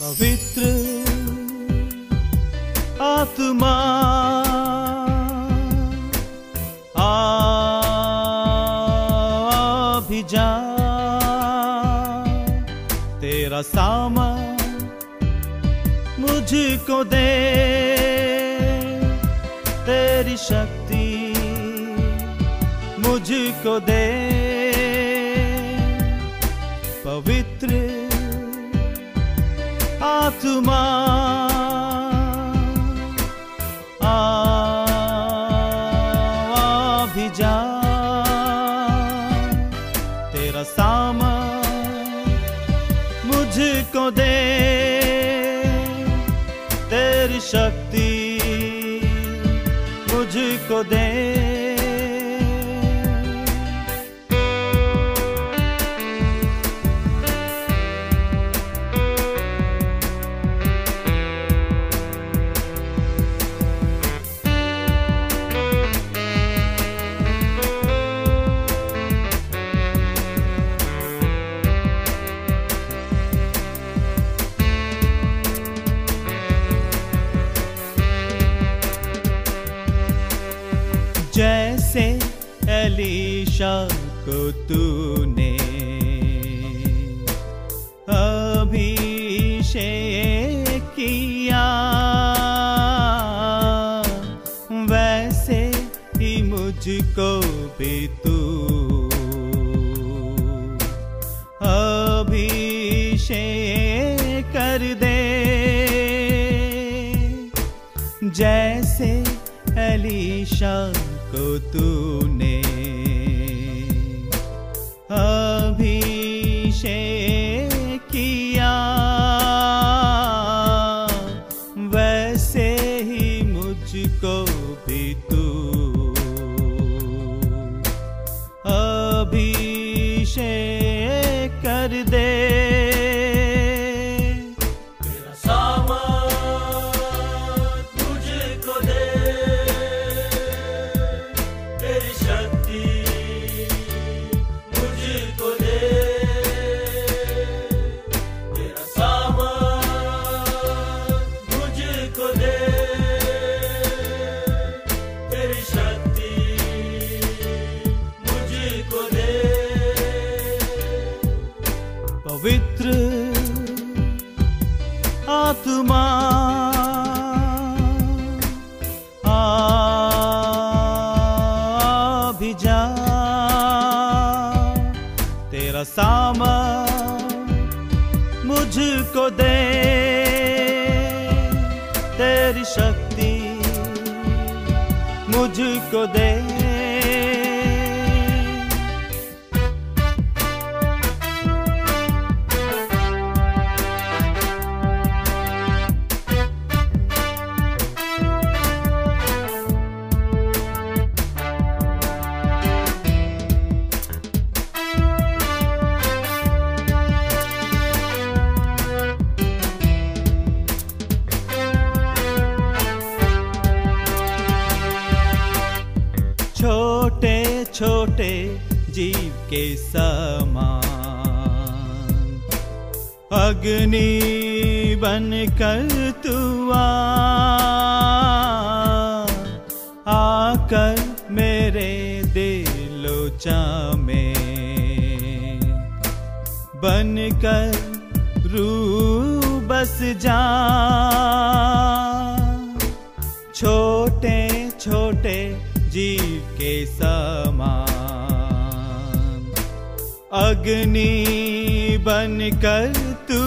पवित्र आत्मा आ भी जा तेरा सामा मुझको दे तेरी शक्ति मुझको दे पवित्र tomorrow. जैसे एलीशा को तूने तूने अभिषेक किया। वैसे ही मुझको भी तू अभिषेक कर दे। de के समान। अग्नि बन कर तू आ आकर मेरे दिलोचा में बन कर रू बस जा। छोटे छोटे जीव के समान अग्नि बन कर तू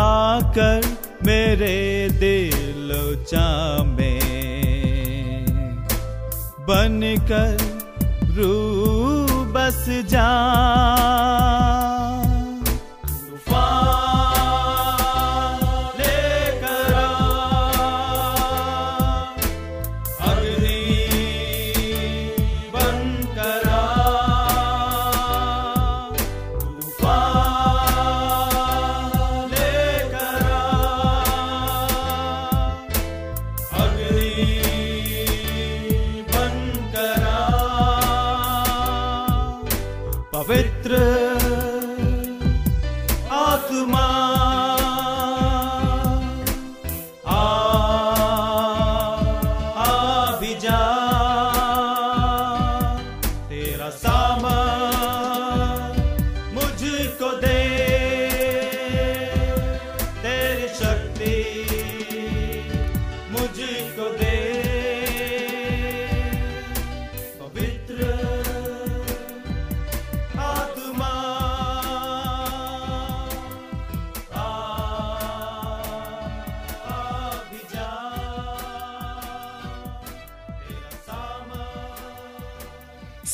आकर मेरे दिलोचा में बन कर रू बस जा। Ao ver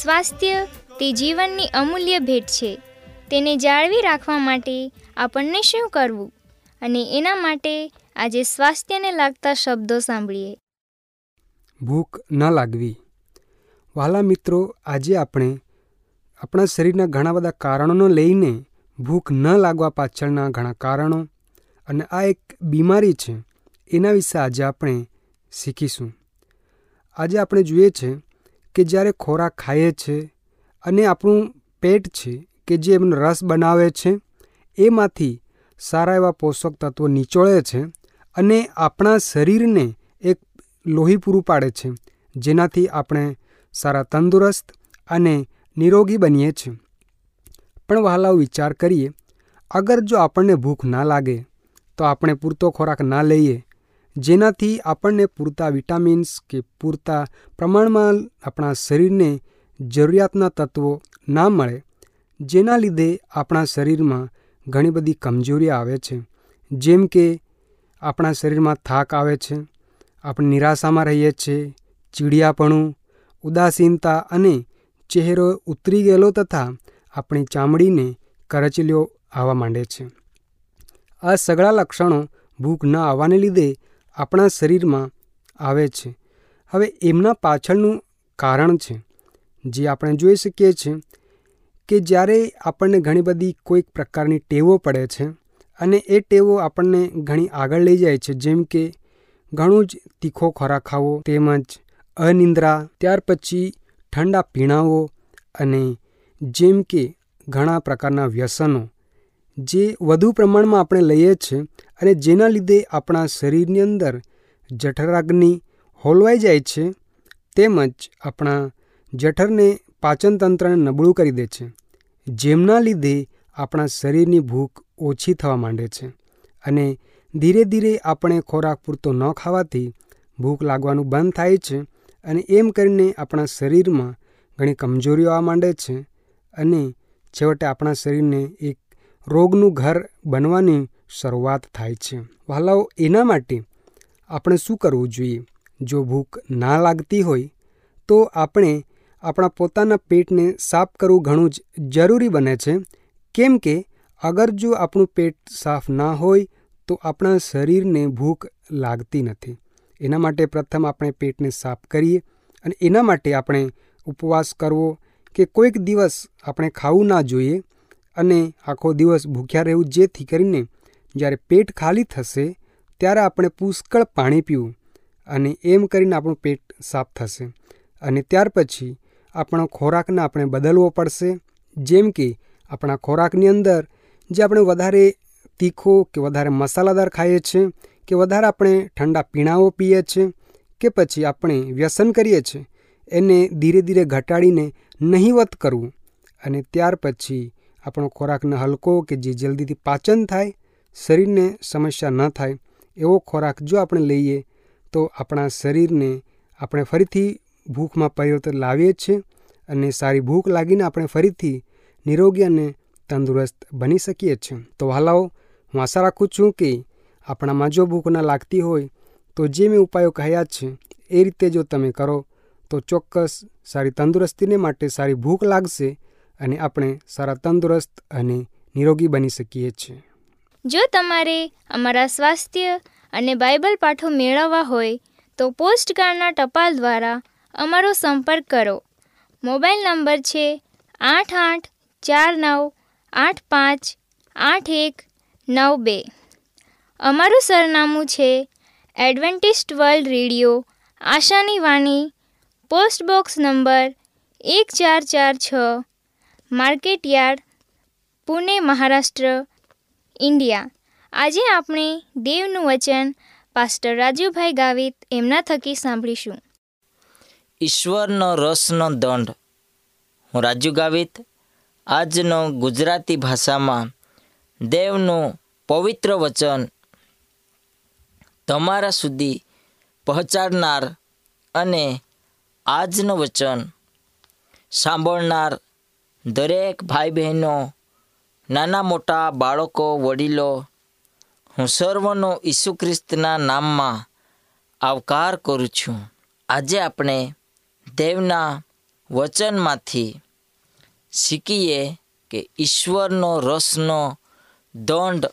સ્વાસ્થ્ય તે જીવનની અમૂલ્ય ભેટ છે. તેને જાળવી રાખવા માટે આપણને શું કરવું? અને એના માટે આજે સ્વાસ્થ્યને લાગતા શબ્દો સાંભળીએ. ભૂખ ન લાગવી. વાલા મિત્રો, આજે આપણે આપણા શરીરના ઘણા બધા કારણોને લઈને ભૂખ ન લાગવા પાછળના ઘણા કારણો અને આ એક બીમારી છે. એના વિશે આજે આપણે શીખીશું. આજે આપણે જોઈએ છે કે જ્યારે ખોરાક ખાઈએ છે અને આપણું પેટ છે કે જે એમનો રસ બનાવે છે, એમાંથી સારા એવા પોષક તત્વો નીચોળે છે અને આપણા શરીરને એક લોહી પૂરું પાડે છે, જેનાથી આપણે સારા તંદુરસ્ત અને નિરોગી બનીએ છીએ. પણ વહાલાઓ વિચાર કરીએ, અગર જો આપણને ભૂખ ના લાગે, તો આપણે પૂરતો ખોરાક ના લઈએ જેનાથી આપણને પૂરતા વિટામિન્સ કે પૂરતા પ્રમાણમાં આપણા શરીરને જરૂરિયાતના તત્વો ના મળે, જેના લીધે આપણા શરીરમાં ઘણી બધી કમજોરી આવે છે. જેમ કે આપણા શરીરમાં થાક આવે છે, આપણે નિરાશામાં રહીએ છીએ ચીડિયાપણું, ઉદાસીનતા અને ચહેરો ઉતરી ગયેલો તથા આપણી ચામડીને કરચલીઓ આવવા માંડે છે. આ સગળા લક્ષણો ભૂખ ન આવવાને લીધે આપણા શરીરમાં આવે છે. હવે એમના પાછળનું કારણ છે, જે આપણે જોઈ શકીએ છીએ કે જ્યારે આપણને ઘણી બધી કોઈક પ્રકારની ટેવો પડે છે અને એ ટેવો આપણને ઘણી આગળ લઈ જાય છે, જેમ કે ઘણું જ તીખો ખોરાક ખાવો, તેમજ અનિંદ્રા, ત્યાર પછી ઠંડા પીણાઓ અને જેમ કે ઘણા પ્રકારના વ્યસનો જે વધુ પ્રમાણમાં આપણે લઈએ છીએ અને જેના લીધે આપણા શરીરની અંદર જઠરાગ્નિ હોલવાઈ જાય છે, તેમજ આપણા જઠરને પાચનતંત્રને નબળું કરી દે છે, જેમના લીધે આપણા શરીરની ભૂખ ઓછી થવા માંડે છે અને ધીરે ધીરે આપણે ખોરાક પૂરતો ન ખાવાથી ભૂખ લાગવાનું બંધ થાય છે અને એમ કરીને આપણા શરીરમાં ઘણી કમજોરીઓ આવવા માંડે છે અને છેવટે આપણા શરીરને એક રોગનું ઘર બનવાની શરૂઆત થાય છે. વાલાઓ એના માટે આપણે શું કરવું જોઈએ? જો ભૂખ ના લાગતી હોય, તો આપણે આપણા પોતાના પેટને સાફ કરવું ઘણું જ જરૂરી બને છે. કેમ કે, અગર જો આપણું પેટ સાફ ના હોય, તો આપણા શરીરને ભૂખ લાગતી નથી. એના માટે પ્રથમ આપણે પેટને સાફ કરીએ અને એના માટે આપણે ઉપવાસ કરવો કે કોઈક દિવસ આપણે ખાવું ના જોઈએ. અને આખો દિવસ ભૂખ્યા રહેવું જેથી કરીને જ્યારે પેટ ખાલી થશે, ત્યારે આપણે પુષ્કળ પાણી પીવું અને એમ કરીને આપણું પેટ સાફ થશે. અને ત્યાર પછી આપણો ખોરાકને આપણે બદલવો પડશે. જેમ કે આપણા ખોરાકની અંદર જે આપણે વધારે તીખો કે વધારે મસાલાદાર ખાઈએ છીએ કે વધારે આપણે ઠંડા પીણાઓ પીએ છીએ કે પછી આપણે વ્યસન કરીએ છીએ એને ધીરે ધીરે ઘટાડીને નહીવત કરવું. અને ત્યાર પછી આપણો ખોરાકને હલકો કે જે જલ્દીથી પાચન થાય, શરીરને સમસ્યા ન થાય, એવો ખોરાક જો આપણે લઈએ, તો આપણા શરીરને આપણે ફરીથી ભૂખમાં પરિવર્તન લાવીએ છીએ અને સારી ભૂખ લાગીને આપણે ફરીથી નિરોગી અને તંદુરસ્ત બની શકીએ છીએ. તો હાલાઓ, હું આશા રાખું છું કે આપણામાં જો ભૂખ ન લાગતી હોય, તો જે મેં ઉપાયો કહ્યા છે, એ રીતે જો તમે કરો, તો ચોક્કસ સારી તંદુરસ્તીને માટે સારી ભૂખ લાગશે અને આપણે સારા તંદુરસ્ત અને નિરોગી બની શકીએ છીએ. જો તમારે અમારા સ્વાસ્થ્ય અને બાઇબલ પાઠો મેળવવા હોય, તો પોસ્ટકાર્ડના ટપાલ દ્વારા અમારો સંપર્ક કરો. મોબાઈલ નંબર છે આઠ આઠ ચાર નવ આઠ પાંચ આઠ એક નવ બે. અમારું સરનામું છે એડવેન્ટિસ્ટ વર્લ્ડ રેડિયો, આશાની વાણી, પોસ્ટ બોક્સ નંબર એક ચાર ચાર છ market yard, Pune Maharashtra, India. આજે આપણે દેવનું વચન પાસ્ટર રાજુભાઈ ગાવિત એમના થકી સાંભળીશું. ઈશ્વરનો રસનો દંડ. હું રાજુ ગાવિત, આજનો ગુજરાતી ભાષામાં દેવનું પવિત્ર વચન તમારા સુધી પહોંચાડનાર અને આજનું વચન સાંભળનાર દરેક ભાઈ બહેનો નાના મોટા બાળકો, વડીલો, હું સર્વનો ઈસુ ખ્રિસ્તના નામમાં આવકાર કરું છું. આજે આપણે દેવના વચનમાંથી શીખીએ કે ઈશ્વરનો રસનો દંડ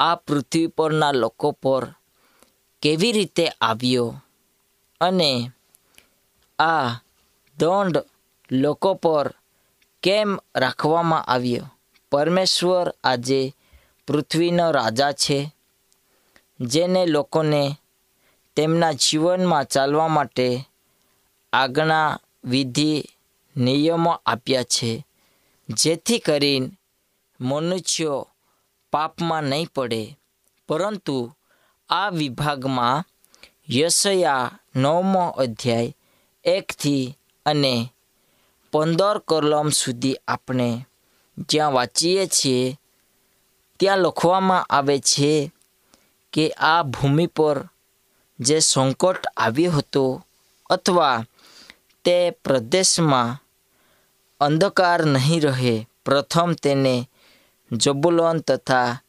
આ પૃથ્વી પરના લોકો પર કેવી રીતે આવ્યો અને આ દંડ લોકો પર કેમ રાખવામાં આવ્યો? પરમેશ્વર આજે પૃથ્વીનો રાજા છે, જેને લોકોને તેમના જીવનમાં ચાલવા માટે આજ્ઞા, વિધિ, નિયમો આપ્યા છે, જેથી કરીને મનુષ્યો પાપમાં નહીં પડે. પરંતુ આ વિભાગમાં યશયા નવમો અધ્યાય એકથી અને પંદર કલમ સુધી આપણે જ્યાં વાંચીએ છીએ, ત્યાં લખવામાં આવે છે કે આ ભૂમિ પર જે સંકટ આવ્યો હતો અથવા તે પ્રદેશમાં અંધકાર નહીં રહે, પ્રથમ તેને જબુલોન તથા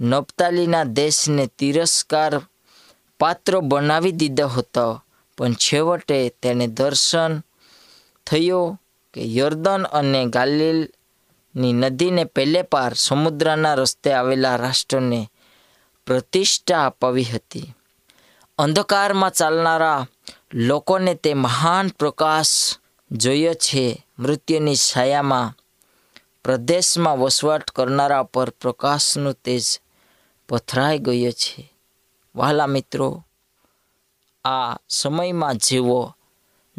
નપ્તાલીના દેશને તિરસ્કાર પાત્ર બનાવી દીધો હતો. પણ છેવટે તેને દર્શન થયો કે યર્દન અને ગાલિલની નદીને પહેલે પાર સમુદ્રના રસ્તે આવેલા રાષ્ટ્રને પ્રતિષ્ઠા અપાવી હતી. અંધકારમાં ચાલનારા લોકોને તે મહાન પ્રકાશ જોયો છે. મૃત્યુની છાયામાં પ્રદેશમાં વસવાટ કરનારા પર પ્રકાશનું તેજ પથરાઈ ગયો છે. વહાલા મિત્રો, આ સમયમાં જેવો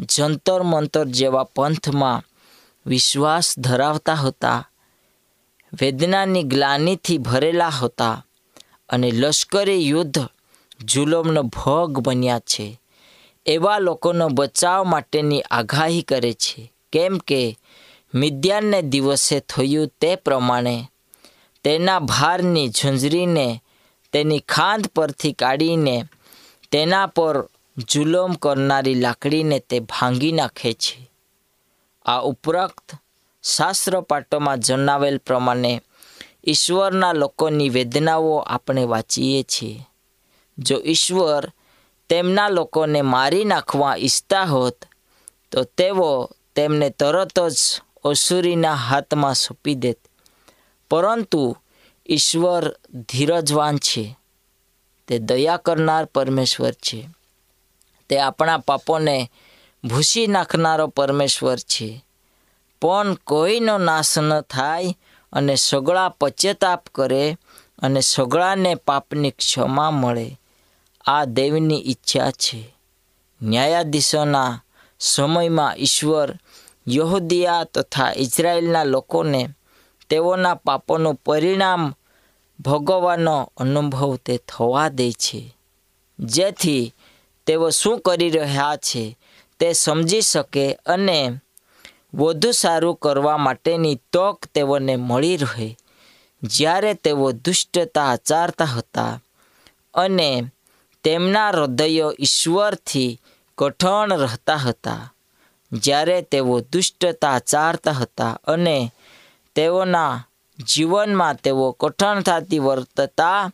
જંતર મંતર જેવા પંથમાં વિશ્વાસ ધરાવતા હતા. વેદનાની ગ્લાનીથી ભરેલા હતા અને લશ્કરી યુદ્ધ જુલમનો ભોગ બન્યા છે. એવા લોકોનો બચાવ માટેની આગાહી કરે છે. કેમ કે મિદ્યાનને દિવસે થયું તે પ્રમાણે તેના ભારની ઝંઝરીને તેની ખાંદ પરથી કાઢીને તેના પર જુલમ કરનારી લાકડીને તે ભાંગી નાખે છે. આ ઉપરોક્ત શાસ્ત્ર પાઠોમાં જણાવેલ પ્રમાણે ઈશ્વરના લોકોની વેદનાઓ આપણે વાંચીએ છીએ. જો ઈશ્વર તેમના લોકોને મારી નાખવા ઈચ્છતા હોત, તો તેઓ તેમને તરત જ અસુરીના હાથમાં સોંપી દેત. પરંતુ ઈશ્વર ધીરજવાન છે. તે દયા કરનાર પરમેશ્વર છે. તે આપણા પાપોને ભૂસી નાખનારો પરમેશ્વર છે. પણ કોઈનો નાશ ન થાય અને સગળા પશ્ચાતાપ કરે અને સગળાને પાપની ક્ષમા મળે. આ દેવની ઈચ્છા છે. ન્યાયાધીશોના સમયમાં ઈશ્વર યહૂદિયા તથા ઇઝરાયેલના લોકોને તેઓના પાપોનું પરિણામ ભોગવવાનો અનુભવ તે થવા દે છે. જેથી તેઓ શું કરી રહ્યા છે તે સમજી શકે અને વધુ સારું કરવા માટેની તક તેઓને મળી રહે. જ્યારે તેઓ દુષ્ટતા આચારતા હતા અને તેમના હૃદયો ઈશ્વરથી કઠણ રહેતા હતા, જ્યારે તેઓ દુષ્ટતા આચારતા હતા અને તેઓના જીવનમાં તેઓ કઠણતાથી વર્તતા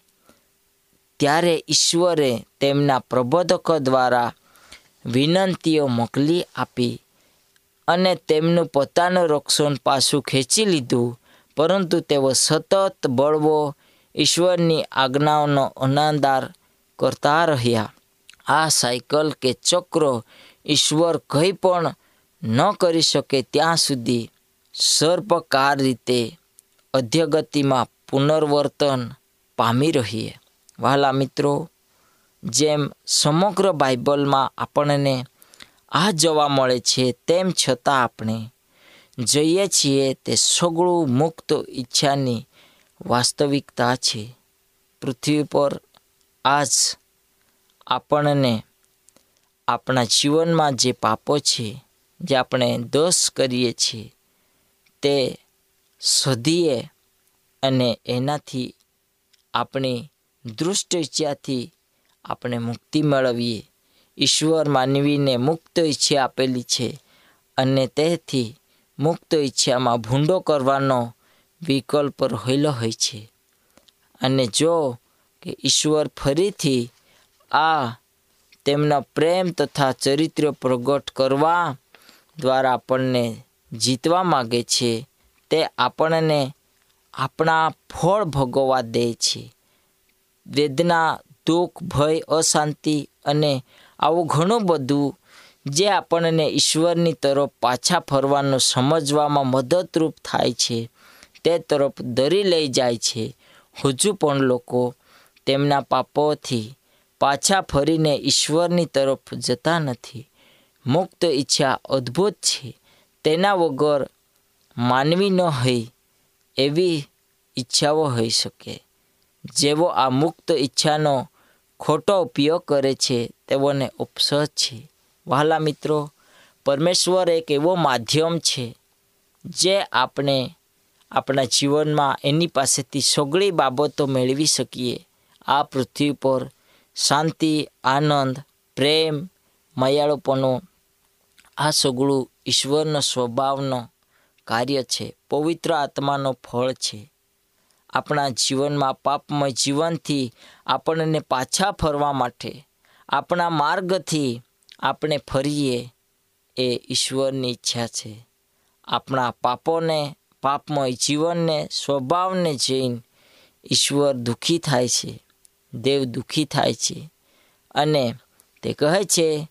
ત્યારે ઈશ્વરે તેમના પ્રબોધકો દ્વારા વિનંતીઓ મોકલી આપી અને તેમનું પોતાનું રક્ષણ પાછું ખેંચી લીધું, પરંતુ તેઓ સતત બળવો ઈશ્વરની આજ્ઞાઓનો અનાદાર કરતા રહ્યા. આ સાયકલ કે ચક્ર ઈશ્વર કંઈ પણ ન કરી શકે ત્યાં સુધી સર્પકાર રીતે અધ્યગતિમાં પુનર્વર્તન પામી રહીએ. વહાલા મિત્રો, જેમ સમગ્ર બાઇબલમાં આપણને આ જોવા મળે છે, તેમ છતાં આપણે જઈએ છીએ તે સગળું મુક્ત ઈચ્છાની વાસ્તવિકતા છે. પૃથ્વી પર આજ આપણને આપણા જીવનમાં જે પાપો છે, જે આપણે દોષ કરીએ છીએ, તે શોધીએ અને એનાથી આપણી દૃષ્ટ ઈચ્છાથી આપણે મુક્તિ મેળવીએ. ઈશ્વર માનવીને મુક્ત ઈચ્છા આપેલી છે અને તેથી મુક્ત ઈચ્છામાં ભૂંડો કરવાનો વિકલ્પ રહેલો હોય છે. અને જો કે ઈશ્વર ફરીથી આ તેમના પ્રેમ તથા ચરિત્ર પ્રગટ કરવા દ્વારા આપણને જીતવા માગે છે, તે આપણને આપણા ફળ ભોગવવા દે છે. વેદના, દુઃખ, ભય, અશાંતિ અને આવું ઘણું બધું જે આપણને ઈશ્વરની તરફ પાછા ફરવાનું સમજવામાં મદદરૂપ થાય છે, તે તરફ દરી લઈ જાય છે. હજુ પણ લોકો તેમના પાપોથી પાછા ફરીને ઈશ્વરની તરફ જતા નથી. મુક્ત ઈચ્છા અદ્ભુત છે. તેના વગર માનવી ન હોય એવી ઈચ્છાઓ હોઈ શકે. જેવો આ મુક્ત ઈચ્છાનો ખોટો ઉપયોગ કરે છે, તેઓને ઉપસજ છે. વહાલા મિત્રો, પરમેશ્વર એક એવો માધ્યમ છે, જે આપણે આપણા જીવનમાં એની પાસેથી સગળી બાબતો મેળવી શકીએ. આ પૃથ્વી પર શાંતિ, આનંદ, પ્રેમ, મયાળુપણું, આ સગળું ઈશ્વરનો સ્વભાવનો કાર્ય છે. પવિત્ર આત્માનો ફળ છે. આપણા જીવનમાં પાપમય જીવનથી આપણને પાછા ફરવા માટે, આપણા માર્ગથી આપણે ફરીએ એ ઈશ્વરની ઈચ્છા છે. આપણા પાપોને, પાપમય જીવનને, સ્વભાવને જઈને ઈશ્વર દુઃખી થાય છે, દેવ દુઃખી થાય છે. અને તે કહે છે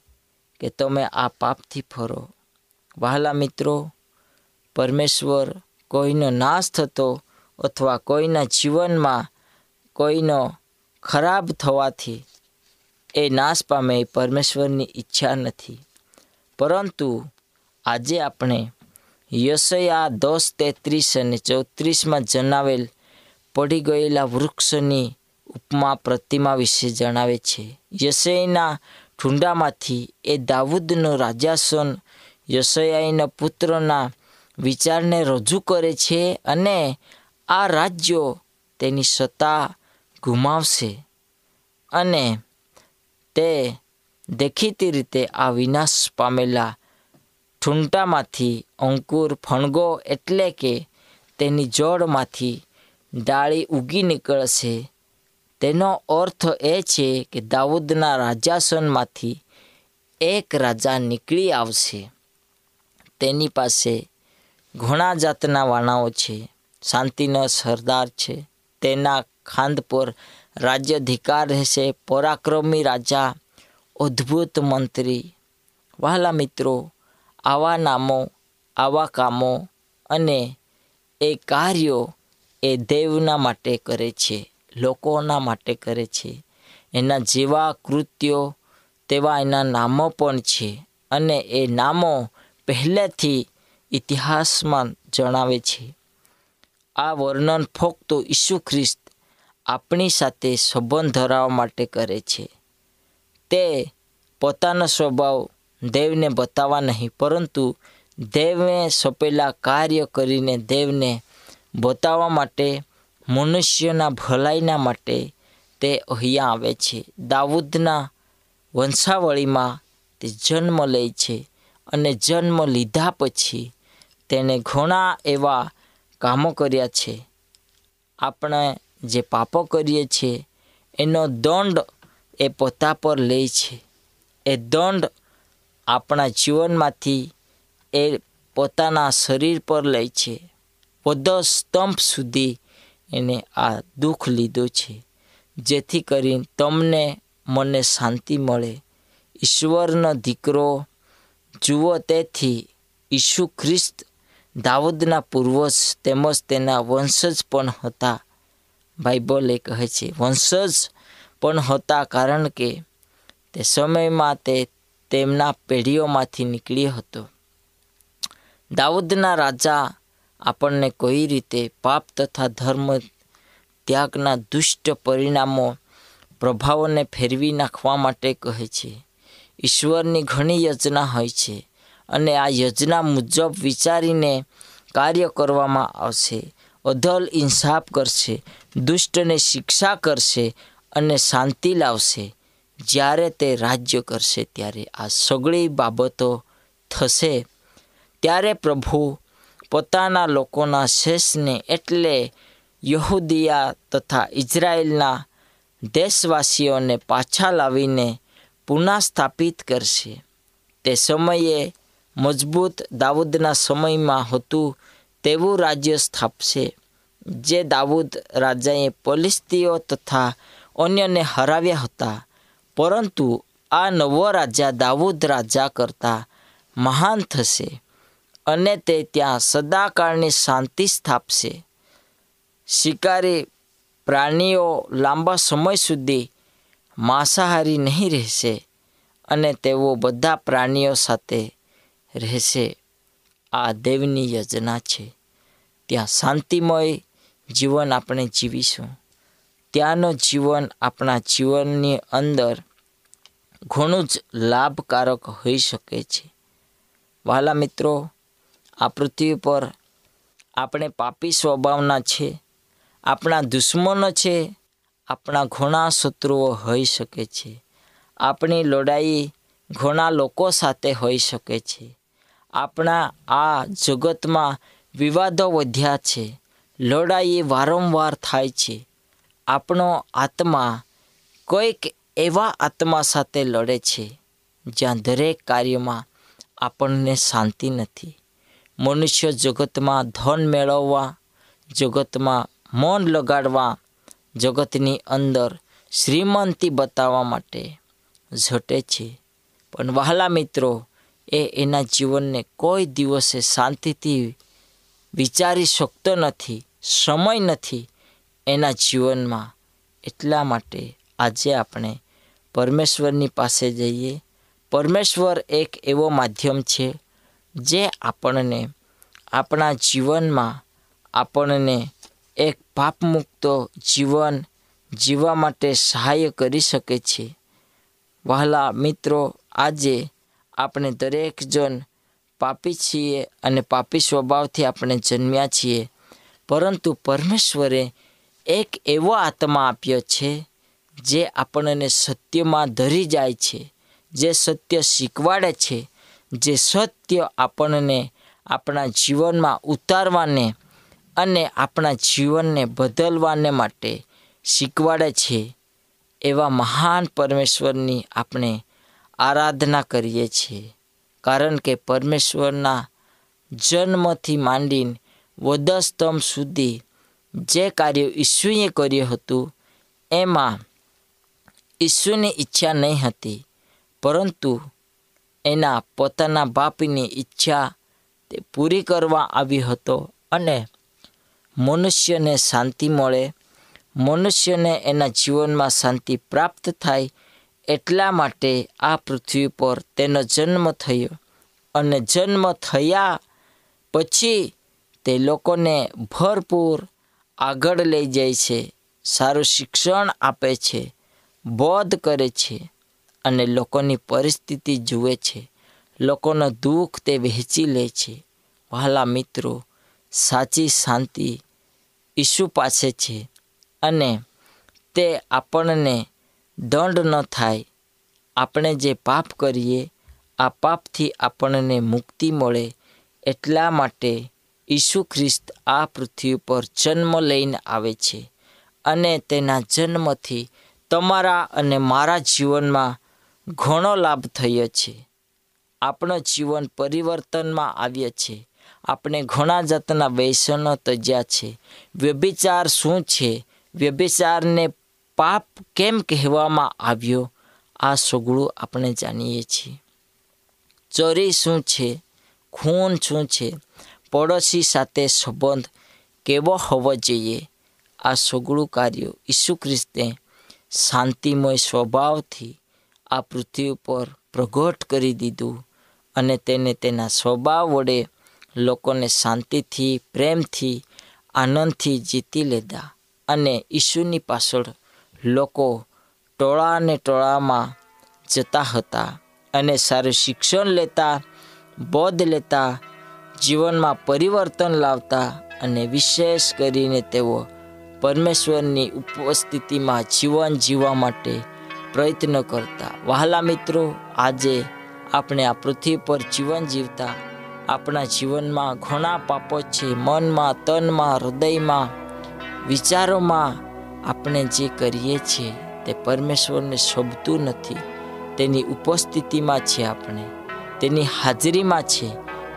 કે તમે આ પાપથી ફરો. વહાલા મિત્રો, પરમેશ્વર કોઈનો નાશ થતો અથવા કોઈના જીવનમાં કોઈનો ખરાબ થવાથી એ નાશ પામે એ પરમેશ્વરની ઈચ્છા નથી. પરંતુ આજે આપણે યશયા દસ તેત્રીસ અને ચોત્રીસમાં જણાવેલ પડી ગયેલા વૃક્ષની ઉપમા પ્રતિમા વિશે જણાવે છે. યશયના ઠુંડામાંથી એ દાઉદનો રાજાસન યશયાઈના પુત્રના વિચારને રજૂ કરે છે અને આ રાજ્યો તેની સત્તા ગુમાવશે અને તે દેખીતી રીતે આ વિનાશ પામેલા ઠૂંટામાંથી અંકુર ફણગો એટલે કે તેની જળમાંથી ડાળી ઉગી નીકળશે. તેનો અર્થ એ છે કે દાઉદના રાજાસનમાંથી એક રાજા નીકળી આવશે. તેની પાસે ઘણા જાતના વાણાઓ છે. શાંતિનો સરદાર છે. તેના ખાંદ પર રાજ્યાધિકાર રહેશે. પરાક્રમી રાજા, અદ્ભુત મંત્રી. વહાલા મિત્રો, આવા નામો, આવા કામો અને એ કાર્યો એ દેવના માટે કરે છે, લોકોના માટે કરે છે. એના જેવા કૃત્યો, તેવા એના નામો પણ છે અને એ નામો પહેલેથી ઇતિહાસમાં જણાવે છે. આ વર્ણન ફક્ત ઈસુ ખ્રિસ્ત આપણી સાથે સંબંધ ધરાવવા માટે કરે છે. તે પોતાનો સ્વભાવ દેવને બતાવવા નહીં, પરંતુ દેવને સોંપેલા કાર્ય કરીને દેવને બતાવવા માટે, મનુષ્યના ભલાઈના માટે તે અહીંયા આવે છે. દાઉદના વંશાવળીમાં તે જન્મ લે છે અને જન્મ લીધા પછી તેને ઘણા એવા કામો કર્યા છે. આપણે જે પાપો કરીએ છીએ, એનો દંડ એ પોતા પર લે છે. એ દંડ આપણા જીવનમાંથી એ પોતાના શરીર પર લે છે. પદ સ્તંભ સુધી એને આ દુઃખ લીધું છે. જેથી કરીને તમને મને શાંતિ મળે. ઈશ્વરનો દીકરો, જુઓ તેથી ઈસુ ખ્રિસ્ત દાઉદના પૂર્વજ તેમજ તેના વંશજ પણ હતા. બાઇબલે કહે છે, વંશજ પણ હતા કારણ કે તે સમયમાં તે તેમના પેઢીઓમાંથી નીકળ્યો હતો. દાઉદના રાજા આપણને કોઈ રીતે પાપ તથા ધર્મ ત્યાગના દુષ્ટ પરિણામો, પ્રભાવોને ફેરવી નાખવા માટે કહે છે. ઈશ્વરની ઘણી યોજના હોય છે અને આ યોજના મુજબ વિચારીને કાર્ય કરવામાં આવશે. અધલ ઇન્સાફ કરશે, દુષ્ટને શિક્ષા કરશે અને શાંતિ લાવશે. જ્યારે તે રાજ્ય કરશે, ત્યારે આ સગળી બાબતો થશે. ત્યારે પ્રભુ પોતાના લોકોના શેષને એટલે યહૂદિયા તથા ઇઝરાયેલના દેશવાસીઓને પાછા લાવીને પુનઃસ્થાપિત કરશે. તે સમયે મજબૂત દાઉદના સમયમાં હતું તેવું રાજ્ય સ્થાપશે, જે દાઉદ રાજાએ પોલિસ્તીઓ તથા અન્યને હરાવ્યા હતા. પરંતુ આ નવો રાજા દાઉદ રાજા કરતાં મહાન થશે અને તે ત્યાં સદાકાળની શાંતિ સ્થાપશે. શિકારી પ્રાણીઓ લાંબા સમય સુધી માંસાહારી નહીં રહેશે અને તેઓ બધા પ્રાણીઓ સાથે રહેશે. આ દેવની યોજના છે. ત્યાં શાંતિમય જીવન આપણે જીવીશું. ત્યાંનો જીવન આપણા જીવનની અંદર ઘણું જ લાભકારક હોઈ શકે છે. વાલા મિત્રો, આ પૃથ્વી પર આપણે પાપી સ્વભાવના છે. આપણા દુશ્મનો છે. આપણા ઘણા શત્રુઓ હોઈ શકે છે. આપણી લડાઈ ઘણા લોકો સાથે હોઈ શકે છે. આપણા આ જગતમાં વિવાદો વધ્યા છે. લડાઈ વારંવાર થાય છે. આપણો આત્મા કોઈક એવા આત્મા સાથે લડે છે, જ્યાં દરેક કાર્યમાં આપણને શાંતિ નથી. મનુષ્ય જગતમાં ધન મેળવવા, જગતમાં મન લગાડવા, જગતની અંદર શ્રીમંતી બતાવવા માટે ઝટે છે. પણ વહાલા મિત્રો એ એના જીવનને કોઈ દિવસે શાંતિથી વિચારી શકતો નથી, સમય નથી એના જીવનમાં. એટલા માટે આજે આપણે પરમેશ્વરની પાસે જઈએ. પરમેશ્વર એક એવો માધ્યમ છે જે આપણને આપણા જીવનમાં આપણને એક પાપમુક્ત જીવન જીવવા માટે સહાય કરી શકે છે. વહાલા મિત્રો, આજે આપણે દરેક જણ પાપી છીએ અને પાપી સ્વભાવથી આપણે જન્મ્યા છીએ. પરંતુ પરમેશ્વરે એક એવો આત્મા આપ્યો છે જે આપણને સત્યમાં ધરી જાય છે, જે સત્ય શીખવાડે છે, જે સત્ય આપણને આપણા જીવનમાં ઉતારવાને અને આપણા જીવનને બદલવાને માટે શીખવાડે છે. એવા મહાન પરમેશ્વરની આપણે આરાધના કરીએ છીએ. કારણ કે પરમેશ્વરના જન્મથી માંડીને વધસ્તંભ સુધી જે કાર્ય ઈસુએ કર્યું હતું, એમાં ઈસુની ઈચ્છા નહીં હતી. પરંતુ એના પોતાના બાપની ઈચ્છા તે પૂરી કરવા આવી હતો અને મનુષ્યને શાંતિ મળે. મનુષ્યને એના જીવનમાં શાંતિ પ્રાપ્ત થાય એટલા માટે આ પૃથ્વી પર તેનો જન્મ થયો. અને જન્મ થયા પછી તે લોકોને ભરપૂર આગળ લઈ જાય છે, સારું શિક્ષણ આપે છે, બોધ કરે છે અને લોકોની પરિસ્થિતિ જુએ છે. લોકોનો દુઃખ તે વહેંચી લે છે. વહાલા મિત્રો, સાચી શાંતિ ઈસુ પાસે છે અને તે આપણને દંડ ન થાય. આપણે જે પાપ કરીએ, આ પાપથી આપણને મુક્તિ મળે. એટલા માટે ઈસુ ખ્રિસ્ત આ પૃથ્વી પર જન્મ લઈને આવે છે અને તેના જન્મથી તમારા અને મારા જીવનમાં ઘણો લાભ થયો છે. આપણો જીવન પરિવર્તનમાં આવ્યો છે. આપણે ઘણા જાતના વ્યસનો તજ્યા છે. વ્યભિચાર શું છે? વ્યભિચારને પાપ કેમ કહેવામાં આવ્યો? આ સગળું આપણે જાણીએ છીએ. ચોરી શું છે? ખૂન શું છે? પડોશી સાથે સંબંધ કેવો હોવો જોઈએ? આ સગળું કાર્યો ઈસુ ખ્રિસ્તે શાંતિમય સ્વભાવથી આ પૃથ્વી ઉપર પ્રગટ કરી દીધું અને તેને તેના સ્વભાવ વડે લોકોને શાંતિથી, પ્રેમથી, આનંદથી જીતી લીધા અને ઈસુની પાછળ લોકો ટોળાને ટોળામાં જતા હતા અને સારું શિક્ષણ લેતા, બોધ લેતા, જીવનમાં પરિવર્તન લાવતા અને વિશેષ કરીને તેઓ પરમેશ્વરની ઉપસ્થિતિમાં જીવન જીવવા માટે પ્રયત્ન કરતા. વહાલા મિત્રો, આજે આપણે આ પૃથ્વી પર જીવન જીવતા, આપણા જીવનમાં ઘણા પાપો છે. મનમાં, તનમાં, હૃદયમાં, વિચારોમાં આપણે જે કરીએ છીએ તે પરમેશ્વરને શોભતું નથી. તેની ઉપસ્થિતિમાં છે આપણે. તેની હાજરીમાં છે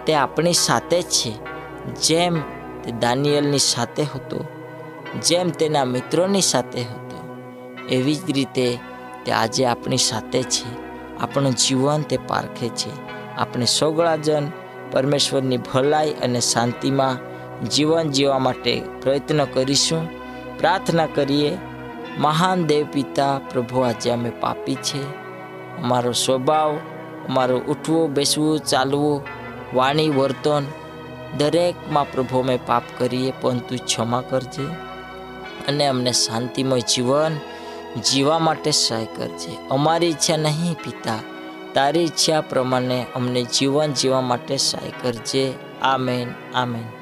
તે આપણી સાથે છે. જેમ તે દાનિયલની સાથે હતો, જેમ તેના મિત્રોની સાથે હતો. એવી જ રીતે તે આજે આપણી સાથે છે. આપણું જીવન તે પારખે છે. આપણે સોગળાજન પરમેશ્વરની ભલાઈ અને શાંતિમાં જીવન જીવવા માટે પ્રયત્ન કરીશું. પ્રાર્થના કરીએ, મહાન દેવ પિતા પ્રભુ, આજે અમે પાપી છે. અમારો સ્વભાવ, અમારું ઉઠવું, બેસવું, ચાલવું, વાણી, વર્તન, દરેકમાં પ્રભુ, અમે પાપ કરીએ, પરંતુ ક્ષમા કરજે અને અમને શાંતિમય જીવન જીવવા માટે સહાય કરજે. અમારી ઈચ્છા નહીં પિતા, તારી ઈચ્છા પ્રમાણે અમને જીવન જીવવા માટે સહાય કરજે. આમેન આમેન.